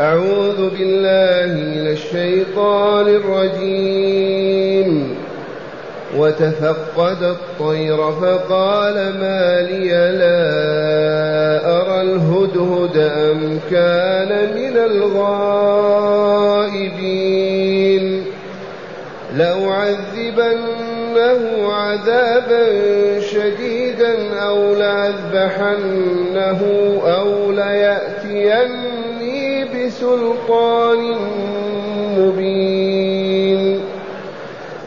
أعوذ بالله من الشيطان الرجيم. وتفقد الطير فقال ما لي لا أرى الهدهد أم كان من الغائبين. لأعذبنه عذابا شديدا أو لأذبحنه أو ليأتيني بسلطان مبين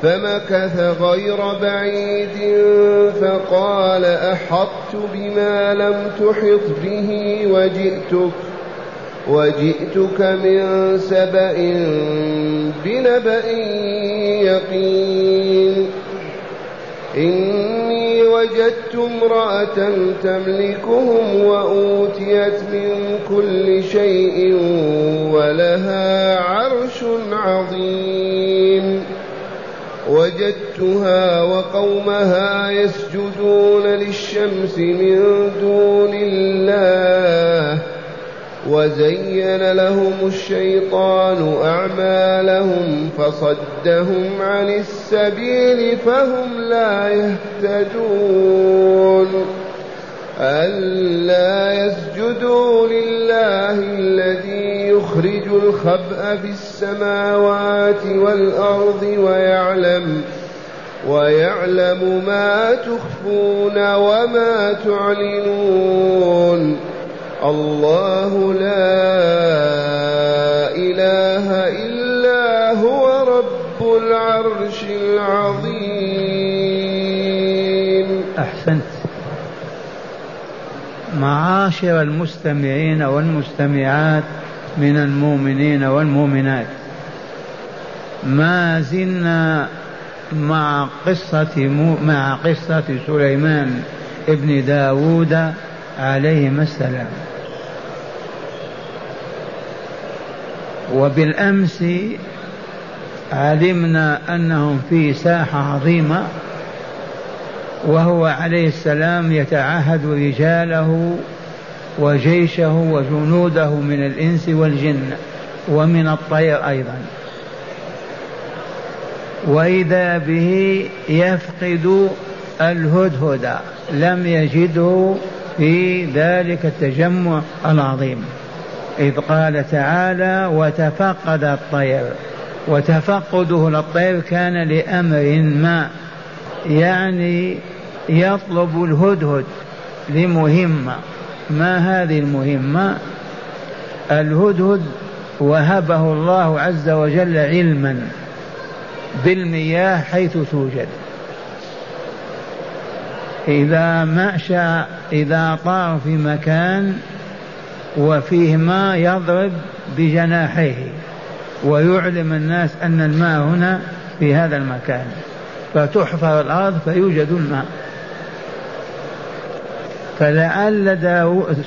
فمكث غير بعيد فقال أحطت بما لم تحط به وجئتك وجئتك من سبأ بنبأ يقين إني وجدت امرأة تملكهم وأوتيت من كل شيء ولها عرش عظيم. وجدتها وقومها يسجدون للشمس من دون الله. وزين لهم الشيطان أعمالهم فصدهم عن السبيل فهم لا يهتدون. ألا يسجدوا لله الذي يخرج الخبأ في السماوات والأرض ويعلم ويعلم ما تخفون وما تعلنون. الله لا إله إلا هو رب العرش العظيم. أحسنت. معاشر المستمعين والمستمعات من المؤمنين والمؤمنات ما زلنا مع قصة مع قصة سليمان ابن داود عليهما السلام. وبالأمس علمنا أنهم في ساحة عظيمة وهو عليه السلام يتعهد رجاله وجيشه وجنوده من الإنس والجن ومن الطير أيضا. وإذا به يفقد الهدهد لم يجده في ذلك التجمع العظيم. إذ قال تعالى وتفقد الطير. وتفقده للطير كان لأمر ما يعني يطلب الهدهد لمهمة. ما هذه المهمة؟ الهدهد وهبه الله عز وجل علما بالمياه حيث توجد. إذا مشى إذا طار في مكان وفيه ماء يضرب بجناحيه ويعلم الناس أن الماء هنا في هذا المكان. فتحفر الأرض فيوجد الماء. فلعل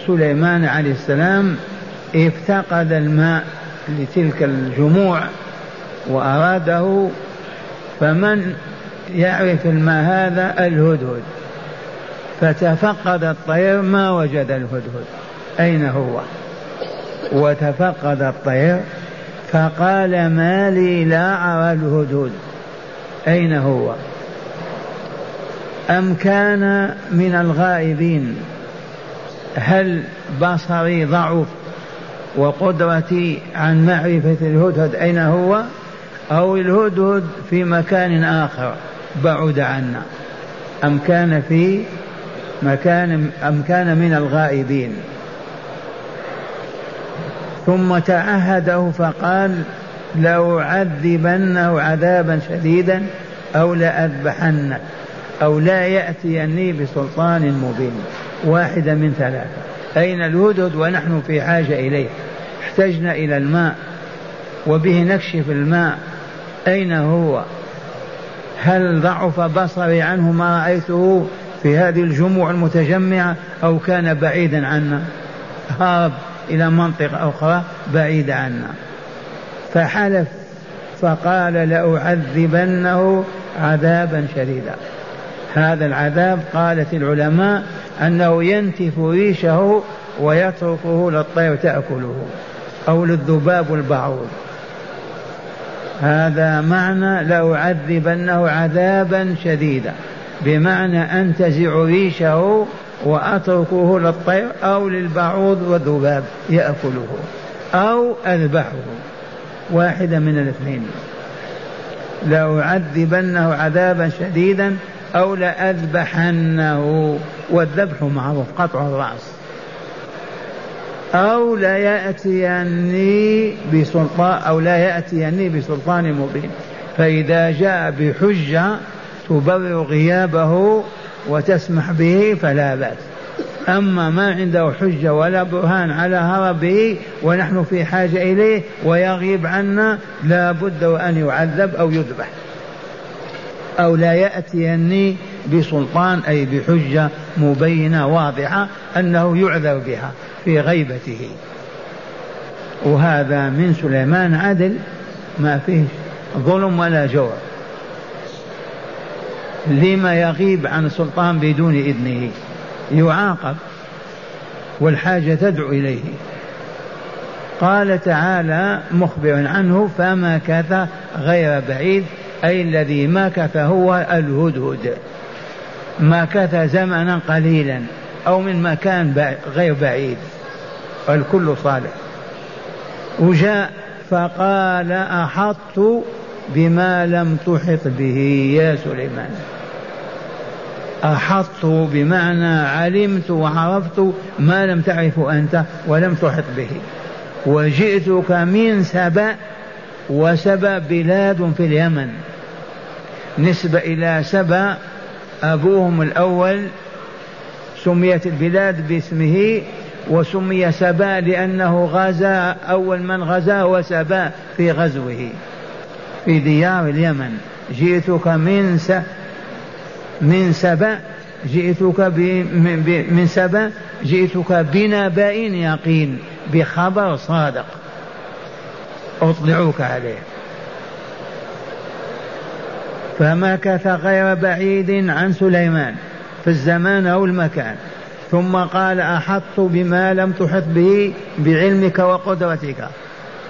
سليمان عليه السلام افتقد الماء لتلك الجموع وأراده. فمن يعرف الماء هذا؟ الهدهد. فتفقد الطير ما وجد الهدهد. أين هو؟ وتفقد الطير فقال ما لي لا أرى الهدهد أين هو؟ أم كان من الغائبين؟ هل بصري ضعف وقدرتي عن معرفة الهدهد أين هو؟ أو الهدهد في مكان آخر بعد عنا. أم كان في مكان أم كان من الغائبين؟ ثم تعهده فقال لأعذبنه عذابا شديدا أو لأذبحنه أو لا يأتيني بسلطان مبين. واحدة من ثلاثة. أين الهدهد ونحن في حاجة إليه؟ احتجنا إلى الماء وبه نكشف الماء. أين هو؟ هل ضعف بصري عنه ما رأيته في هذه الجموع المتجمعة أو كان بعيدا عنا؟ هرب إلى منطقة أخرى بعيدة عنا. فحلف فقال لأعذبنه عذابا شديدا. هذا العذاب قالت العلماء أنه ينتف ريشه ويتركه للطير تأكله أو للذباب والبعوض هذا معنى لأعذبنه عذابا شديدا. بمعنى أنتزع ريشه وأتركه للطير أو للبعوض والذباب يأكله أو أذبحه. واحدة من الاثنين. لأعذبنه عذابا شديدا أو لأذبحنه. والذبح معروف قطع الرأس. أو لا يأتيني بسلطان أو لا يأتيني بسلطان مبين. فإذا جاء بحجة تبرر غيابه وتسمح به فلا بأس. أما ما عنده حجة ولا برهان على هربه ونحن في حاجة إليه ويغيب عنا لا بد وأن يعذب أو يذبح. أو لا يأتيني بسلطان أي بحجة مبينة واضحة أنه يعذر بها في غيبته. وهذا من سليمان عدل ما فيه ظلم ولا جور. لما يغيب عن السلطان بدون إذنه. يعاقب والحاجة تدعو إليه. قال تعالى مخبرا عنه فمكث غير بعيد أي الذي مكث هو الهدهد. مكث زمنا قليلا أو من مكان غير بعيد. الكل صالح. وجاء فقال أحطت بما لم تحط به يا سليمان. أحطت بمعنى علمت وعرفت ما لم تعرف أنت ولم تحط به. وجئتك من سبأ وسبأ بلاد في اليمن. نسبة إلى سبأ أبوهم الأول سميت البلاد باسمه وسمي سبأ لأنه غزا أول من غزا وسبأ في غزوه. في ديار اليمن. جئتك من س من سبأ جئتك ب من سبأ جئتك بنبأ يقين بخبر صادق. أطلعوك عليه. فمكث غير بعيد عن سليمان في الزمان أو المكان. ثم قال أحط بما لم تحط به بعلمك وقدرتك.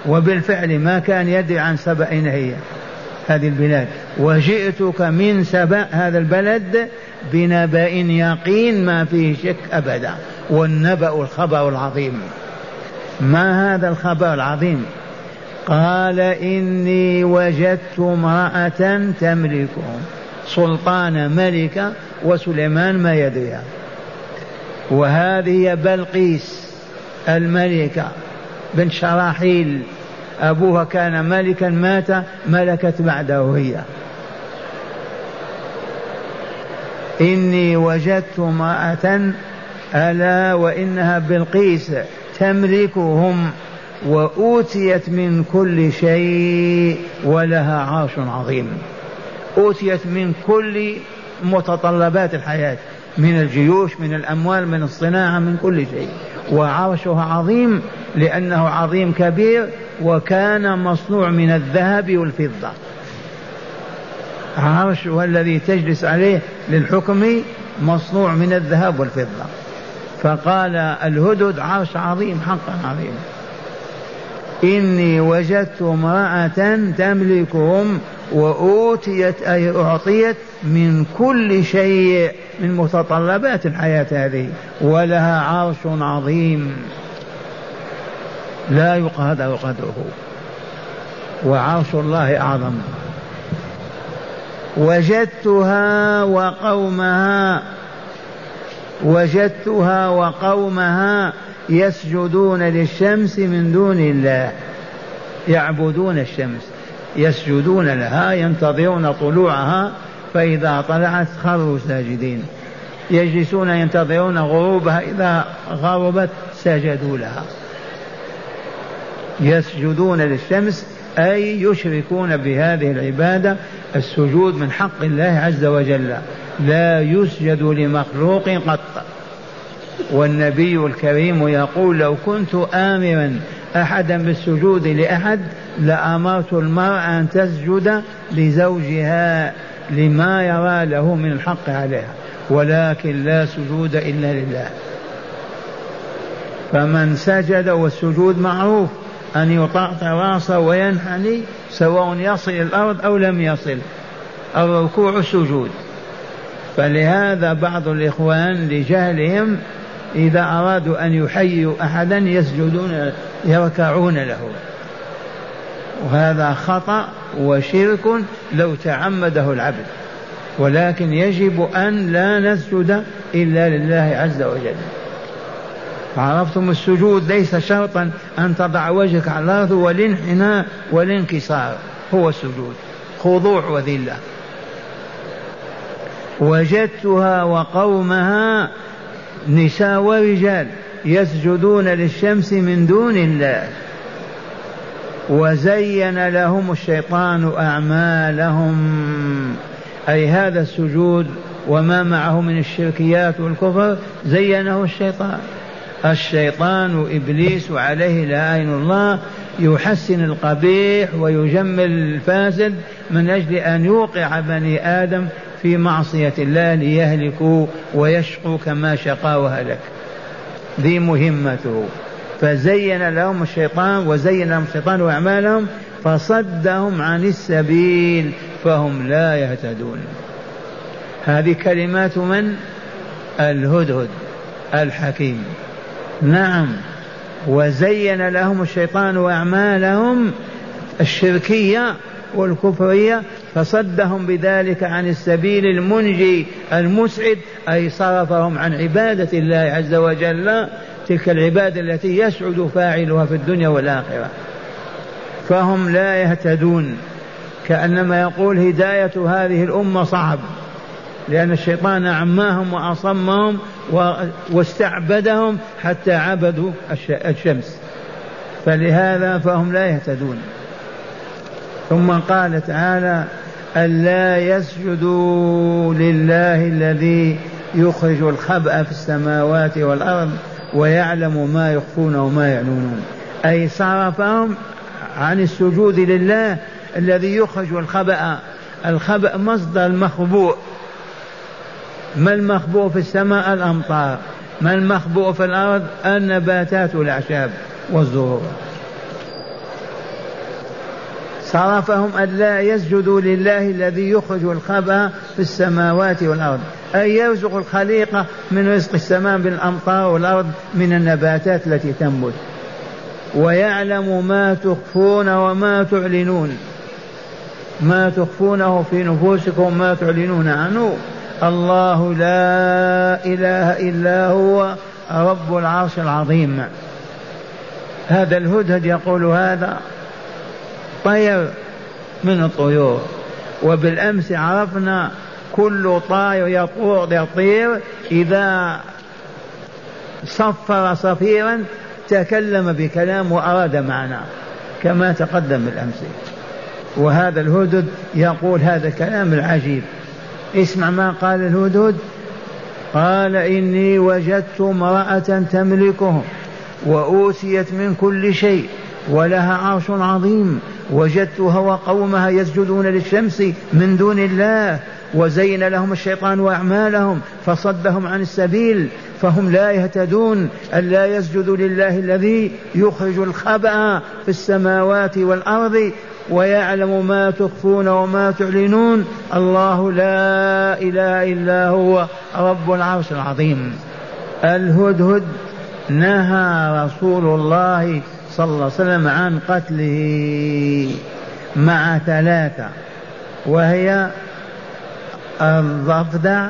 وبالفعل ما كان يدري عن سبأ أين هي هذه البلاد. وجئتك من سبأ هذا البلد بنبأ يقين ما فيه شك أبدا. والنبأ الخبر العظيم. ما هذا الخبر العظيم؟ قال إني وجدت امرأة تملكهم سلطان ملكة وسليمان ما يدريها. وهذه بلقيس الملكة. بنت شراحيل أبوها كان ملكا مات ملكت بعده هي. إني وجدت امرأة ألا وإنها بلقيس تملكهم وأوتيت من كل شيء ولها عرش عظيم. أوتيت من كل متطلبات الحياة من الجيوش من الأموال من الصناعة من كل شيء. وعرشها عظيم لأنه عظيم كبير وكان مصنوع من الذهب والفضة. عرشها الذي تجلس عليه للحكم مصنوع من الذهب والفضة. فقال الهدد عرش عظيم حقا عظيم. إني وجدت امرأة تملكهم وأوتيت أي أعطيت من كل شيء من متطلبات الحياة هذه ولها عرش عظيم. لا يقدر قدره وعرش الله أعظم. وجدتها وقومها. وجدتها وقومها يسجدون للشمس من دون الله. يعبدون الشمس. يسجدون لها ينتظرون طلوعها. فإذا طلعت خروا ساجدين. يجلسون ينتظرون غروبها. إذا غربت سجدوا لها. يسجدون للشمس أي يشركون بهذه العبادة السجود من حق الله عز وجل. لا يسجد لمخلوق قط. والنبي الكريم يقول لو كنت آمرا أحدا بالسجود لأحد لأمرت المرأة أن تسجد لزوجها لما يرى له من الحق عليها. ولكن لا سجود إلا لله. فمن سجد والسجود معروف أن يطأطئ راسه وينحني سواء يصل الأرض أو لم يصل. الركوع السجود فلهذا بعض الإخوان لجهلهم إذا أرادوا أن يحيوا أحدا يسجدون يركعون له. وهذا خطأ وشرك لو تعمده العبد. ولكن يجب أن لا نسجد إلا لله عز وجل. عرفتم السجود ليس شرطا أن تضع وجهك على الأرض والانحناء والانكسار. هو السجود. خضوع وذلة. وجدتها وقومها نساء ورجال يسجدون للشمس من دون الله. وزين لهم الشيطان أعمالهم. أي هذا السجود وما معه من الشركيات والكفر زينه الشيطان. الشيطان إبليس عليه لعين الله يحسن القبيح ويجمل الفاسد من أجل أن يوقع بني آدم في معصية الله ليهلكوا ويشقوا كما شقى وهلك. ذي مهمته. فزين لهم الشيطان وزين لهم الشيطان أعمالهم فصدهم عن السبيل فهم لا يهتدون. هذه كلمات من؟ الهدهد الحكيم. نعم. وزين لهم الشيطان أعمالهم الشركية والكفرية فصدهم بذلك عن السبيل المنجي المسعد أي صرفهم عن عبادة الله عز وجل تلك العبادة التي يسعد فاعلها في الدنيا والآخرة. فهم لا يهتدون كأنما يقول هداية هذه الأمة صعب. لأن الشيطان عماهم وأصمهم واستعبدهم حتى عبدوا الشمس. فلهذا فهم لا يهتدون. ثم قال تعالى ألا يسجدوا لله الذي يخرج الخبأ في السماوات والأرض ويعلم ما يخفون وما يعلنون. أي صرفهم عن السجود لله الذي يخرج الخبأ. الخبأ مصدر المخبوء ما المخبوء في السماء؟ الأمطار. ما المخبوء في الأرض؟ النباتات والأعشاب والزهور. صرفهم ألا يسجدوا لله الذي يخرج الخبأ في السماوات والأرض. أي يرزق الخليقة من رزق السماء بالأمطار والأرض من النباتات التي تنبت. ويعلم ما تخفون وما تعلنون. ما تخفونه في نفوسكم ما تعلنون عنه. الله لا إله إلا هو رب العرش العظيم. هذا الهدهد يقول هذا طير من الطيور وبالأمس عرفنا كل طائر يطور يطير إذا صفر صفيرا تكلم بكلام وأراد معنى كما تقدم بالأمس. وهذا الهدد يقول هذا الكلام العجيب. اسمع ما قال الهدهد. قال إني وجدت امرأة تملكهم وأوتيت من كل شيء ولها عرش عظيم. وجدتها وقومها يسجدون للشمس من دون الله. وزين لهم الشيطان أعمالهم فصدهم عن السبيل فهم لا يهتدون. ألا يسجدوا لله الذي يخرج الخبأ في السماوات والأرض ويعلم ما تخفون وما تعلنون. الله لا إله إلا هو رب العرش العظيم. الهدهد نهى رسول الله صلى الله عليه وسلم عن قتله مع ثلاثة وهي الضفدع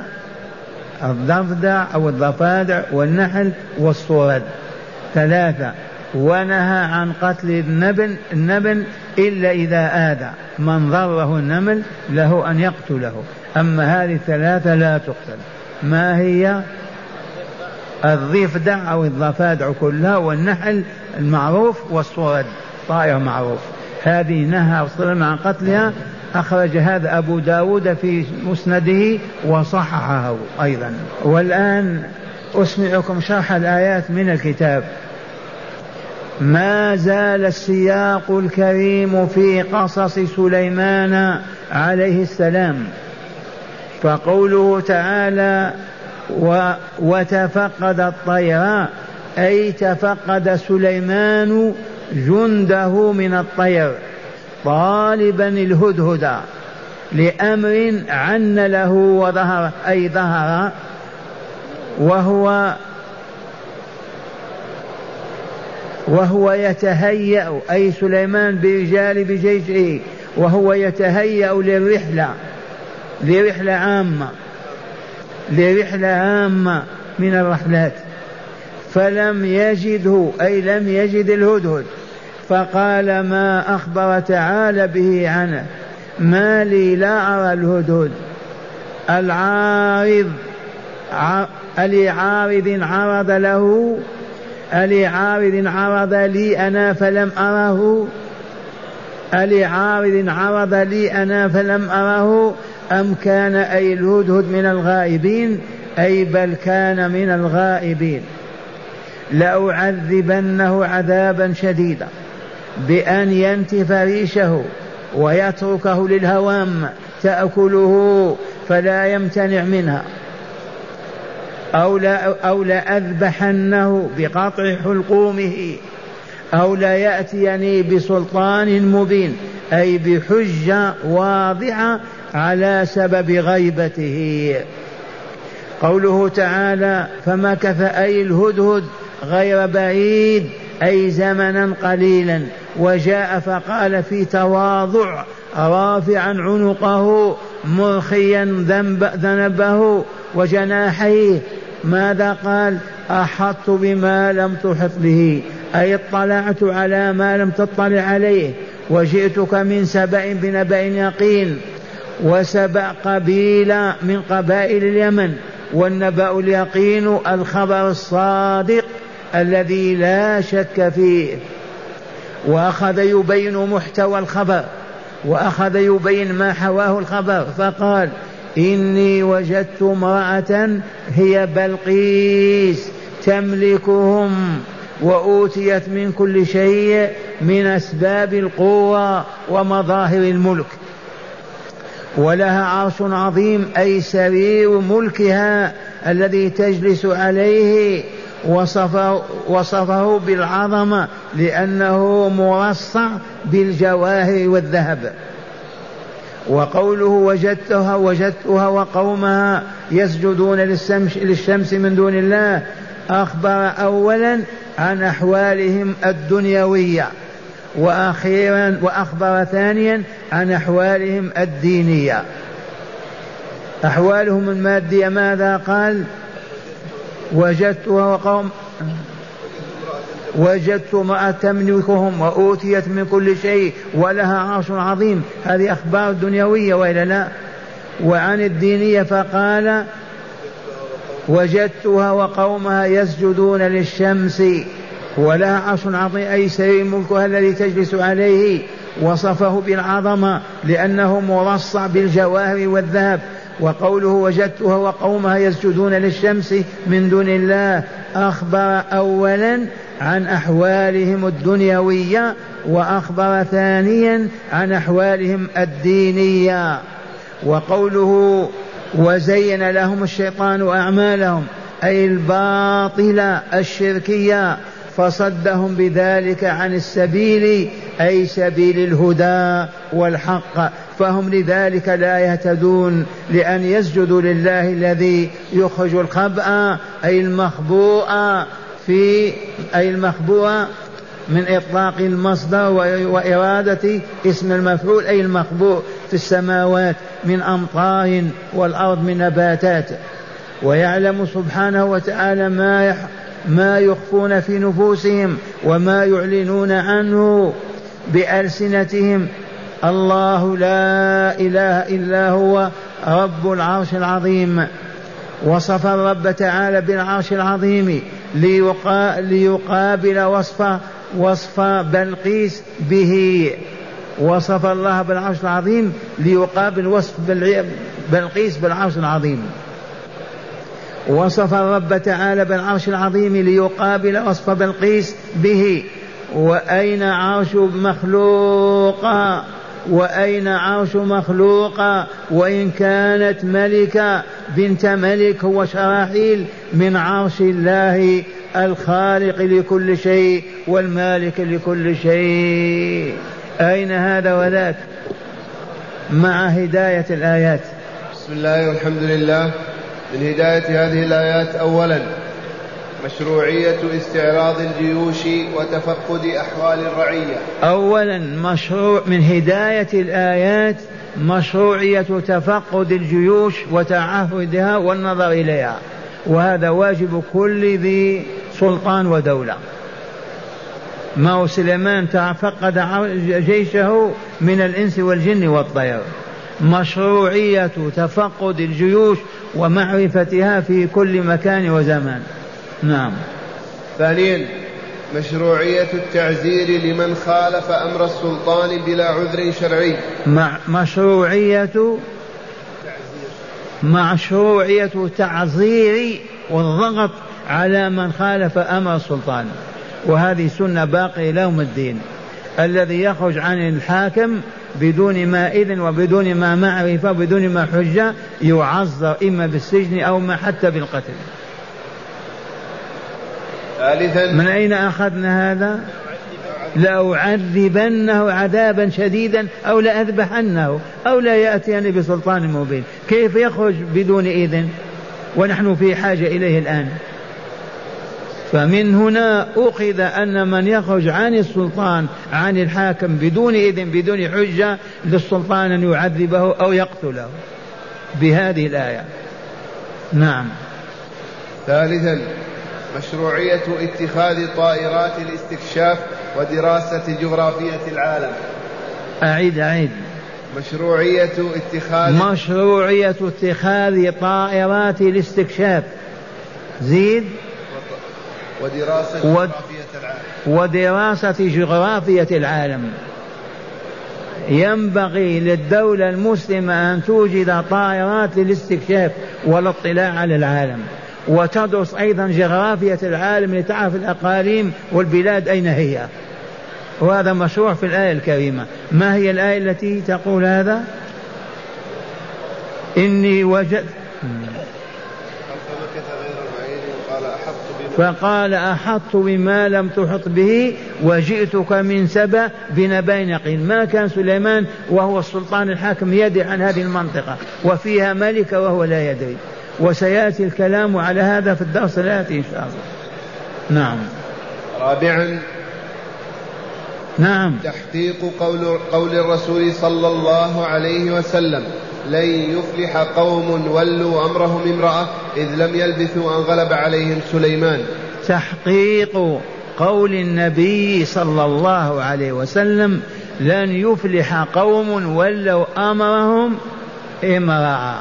الضفدع أو الضفادع والنحل والصورد. ثلاثة. ونهى عن قتل النبل النبل إلا إذا آذى. من ضره النمل له أن يقتله. أما هذه الثلاثة لا تقتل. ما هي؟ الضفدع أو الضفادع كلها والنحل المعروف والصورد طائر معروف. هذه نهى صلى عن قتلها. أخرج هذا أبو داود في مسنده وصححه أيضا. والآن أسمعكم شرح الآيات من الكتاب. ما زال السياق الكريم في قصص سليمان عليه السلام. فقوله تعالى و وتفقد الطير أي تفقد سليمان جنده من الطير طالبا الهدهد لأمر عن له وظهر أي ظهر وهو وهو يتهيأ أي سليمان برجال بجيشه وهو يتهيأ للرحلة لرحلة عامة لرحلة عامة من الرحلات. فلم يجده أي لم يجد الهدهد. فقال ما أخبر تعالى به عنه ما لي لا أرى الهدهد. العارض ألعارض عرض له ألعارض عرض لي أنا فلم أره. ألعارض عرض لي أنا فلم أره. أم كان أي الهدهد من الغائبين؟ أي بل كان من الغائبين. لأعذبنه عذابا شديدا بأن ينتف ريشه ويتركه للهوام تأكله فلا يمتنع منها. أو لا أو لأذبحنه بقطع حلقومه أو لا يأتيني بسلطان مبين أي بحجة واضحة على سبب غيبته. قوله تعالى فمكث أي الهدهد غير بعيد أي زمنا قليلا وجاء فقال في تواضع رافعا عنقه مرخيا ذنب ذنبه وجناحيه ماذا قال؟ أحطت بما لم تحط به أي اطلعت على ما لم تطلع عليه وجئتك من سبأ بنبأ يقين وسبأ قبيلة من قبائل اليمن والنبأ اليقين الخبر الصادق الذي لا شك فيه. وأخذ يبين محتوى الخبر وأخذ يبين ما حواه الخبر فقال إني وجدت امرأة هي بلقيس تملكهم وأوتيت من كل شيء من أسباب القوة ومظاهر الملك. ولها عرش عظيم أي سرير ملكها الذي تجلس عليه وصفه, وصفه بالعظمة لأنه مرصع بالجواهر والذهب. وقوله وجدتها وجدتها وقومها يسجدون للشمس, من دون الله أخبر أولا عن أحوالهم الدنيوية وأخيرا وأخبر ثانيا عن أحوالهم الدينية. أحوالهم المادية ماذا قال؟ وجدتها وقوم وجدت امرأة تملكهم وأوتيت من كل شيء ولها عرش عظيم. هذه أخبار دنيوية وإلا لا؟ وعن الدينية فقال وجدتها وقومها يسجدون للشمس ولها عرش عظيم. أي سرير ملكها الذي تجلس عليه وصفه بالعظمة لأنه مرصع بالجواهر والذهب. وقوله وجدتها وقومها يسجدون للشمس من دون الله. أخبر أولا عن أحوالهم الدنيوية وأخبر ثانيا عن أحوالهم الدينية. وقوله وزين لهم الشيطان أعمالهم أي الباطلة الشركية. فصدهم بذلك عن السبيل أي سبيل الهدى والحق. فهم لذلك لا يهتدون لأن يسجدوا لله الذي يخرج الخبأ أي المخبوء في أي المخبوء من إطلاق المصدر وإرادة اسم المفعول أي المخبوء في السماوات من أمطار والأرض من نباتات. ويعلم سبحانه وتعالى ما يح ما يخفون في نفوسهم وما يعلنون عنه بألسنتهم. الله لا إله إلا هو رب العرش العظيم. وصف الرب تعالى بالعرش العظيم ليقابل وصف وصف بلقيس به. وصف الله بالعرش العظيم ليقابل وصف بلقيس بالعرش العظيم. وصف الرب تعالى بالعرش العظيم ليقابل وصف بلقيس به وأين عرش مخلوق؟ وأين عرش مخلوق؟ وإن كانت ملكة بنت ملك هو شراحيل من عرش الله الخالق لكل شيء والمالك لكل شيء. أين هذا وذاك؟ مع هداية الآيات. بسم الله والحمد لله. من هداية هذه الآيات أولا مشروعية استعراض الجيوش وتفقد أحوال الرعية. أولا مشروع من هداية الآيات مشروعية تفقد الجيوش وتعهدها والنظر إليها. وهذا واجب كل ذي سلطان ودولة. ما سليمان تفقد جيشه من الإنس والجن والطير. مشروعية تفقد الجيوش ومعرفتها في كل مكان وزمان. نعم. ثانيا مشروعية التعزير لمن خالف أمر السلطان بلا عذر شرعي. مع مشروعية مشروعية تعزير والضغط على من خالف أمر السلطان. وهذه سنة باقية لهم الدين. الذي يخرج عن الحاكم بدون ما إذن وبدون ما معرفة بدون ما حجة يعذر إما بالسجن أو ما حتى بالقتل. ثالثا من أين أخذنا هذا؟ لأعذبنه عذابا شديدا أو لأذبحنه أو لا يأتيني بسلطان مبين. كيف يخرج بدون إذن؟ ونحن في حاجة إليه الآن. فمن هنا أخذ أن من يخرج عن السلطان عن الحاكم بدون إذن بدون حجة للسلطان أن يعذبه أو يقتله. بهذه الآية. نعم. ثالثا مشروعية اتخاذ طائرات الاستكشاف ودراسة جغرافية العالم. أعيد أعيد. مشروعية اتخاذ مشروعية اتخاذ طائرات الاستكشاف. زيد؟ ودراسة و... جغرافية العالم. ودراسة جغرافية العالم. ينبغي للدولة المسلمة أن توجد طائرات للاستكشاف والاطلاع على العالم. وتدرس أيضا جغرافية العالم لتعرف الأقاليم والبلاد أين هي. وهذا مشروع في الآية الكريمة. ما هي الآية التي تقول هذا؟ إني وجدت فقال أحطت بما لم تحط به وجئتك من سبأ بنبأ يقين ما كان سليمان وهو السلطان الحاكم يدري عن هذه المنطقة وفيها ملك وهو لا يدري. وسيأتي الكلام على هذا في الدرس الآتي إن شاء الله. نعم. رابعا نعم. تحقيق قول قول الرسول صلى الله عليه وسلم لن يفلح قوم ولوا أمرهم امرأة إذ لم يلبثوا أن غلب عليهم سليمان. تحقيق قول النبي صلى الله عليه وسلم لن يفلح قوم ولوا أمرهم امرأة.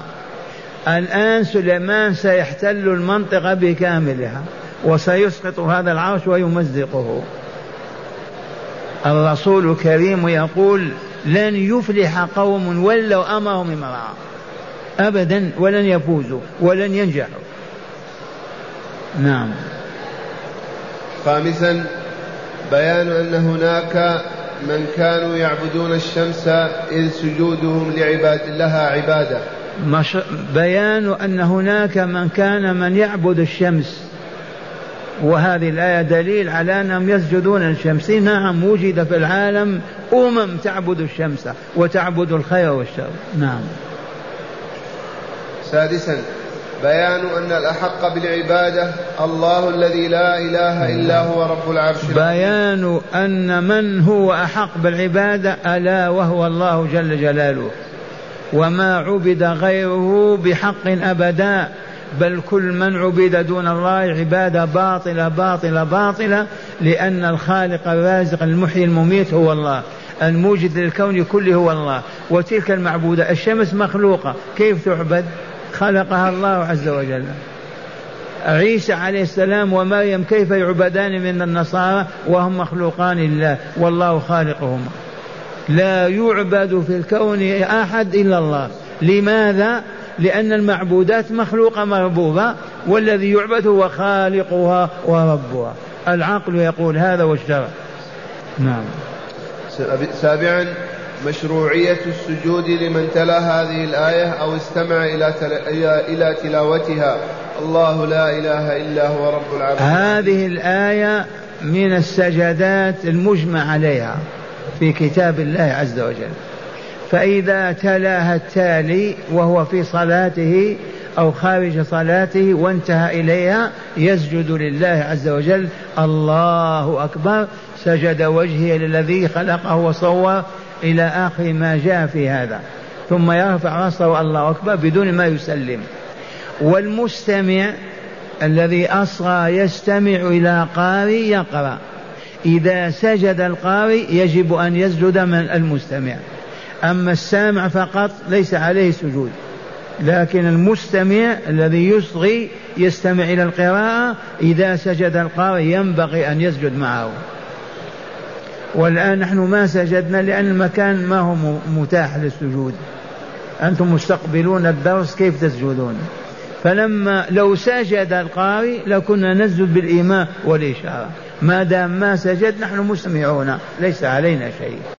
الآن سليمان سيحتل المنطقة بكاملها وسيسقط هذا العرش ويمزقه. الرسول الكريم يقول لن يفلح قوم ولوا أمرهم امرأة. ابدا ولن يفوزوا ولن ينجحوا نعم. خامسا بيان أن هناك من كانوا يعبدون الشمس إذ سجودهم لعباد لها عبادة. مش بيان أن هناك من كان من يعبد الشمس. وهذه الآية دليل على أنهم يسجدون الشمس نعم وجد في العالم أمم تعبد الشمس وتعبد الخير والشر. نعم. سادسا بيان أن الأحق بالعبادة الله الذي لا إله إلا هو رب العرش. بيان أن من هو أحق بالعبادة ألا وهو الله جل جلاله. وما عبد غيره بحق أبدا بل كل من عبد دون الله عبادة باطلة باطلة باطلة لأن الخالق الرازق المحيي المميت هو الله الموجد للكون كله هو الله. وتلك المعبودة الشمس مخلوقة كيف تعبد؟ خلقها الله عز وجل. عيسى عليه السلام ومريم كيف يعبدان من النصارى وهم مخلوقان لله والله خالقهما. لا يعبد في الكون أحد إلا الله. لماذا؟ لأن المعبودات مخلوقة مربوبة والذي يعبد هو خالقها وربها. العقل يقول هذا والشرع. نعم. سابعا مشروعية السجود لمن تلا هذه الآية أو استمع إلى إلى تلاوتها. الله لا إله إلا هو رب العالمين. هذه الآية من السجدات المجمع عليها في كتاب الله عز وجل. فإذا تلاها التالي وهو في صلاته أو خارج صلاته وانتهى إليها يسجد لله عز وجل. الله أكبر. سجد وجهه للذي خلقه وصور. إلى آخر ما جاء في هذا. ثم يرفع رأسه الله أكبر بدون ما يسلم. والمستمع الذي أصغى يستمع إلى قارئ يقرأ. إذا سجد القارئ يجب أن يسجد من المستمع. أما السامع فقط ليس عليه سجود. لكن المستمع الذي يصغي يستمع إلى القراءة. إذا سجد القارئ ينبغي أن يسجد معه. والآن نحن ما سجدنا لأن المكان ما هو متاح للسجود. أنتم مستقبلون الدرس كيف تسجدون؟ فلما لو سجد القارئ لكنا نسجد بالإيمان والإشارة. ما دام ما سجد نحن مستمعون ليس علينا شيء.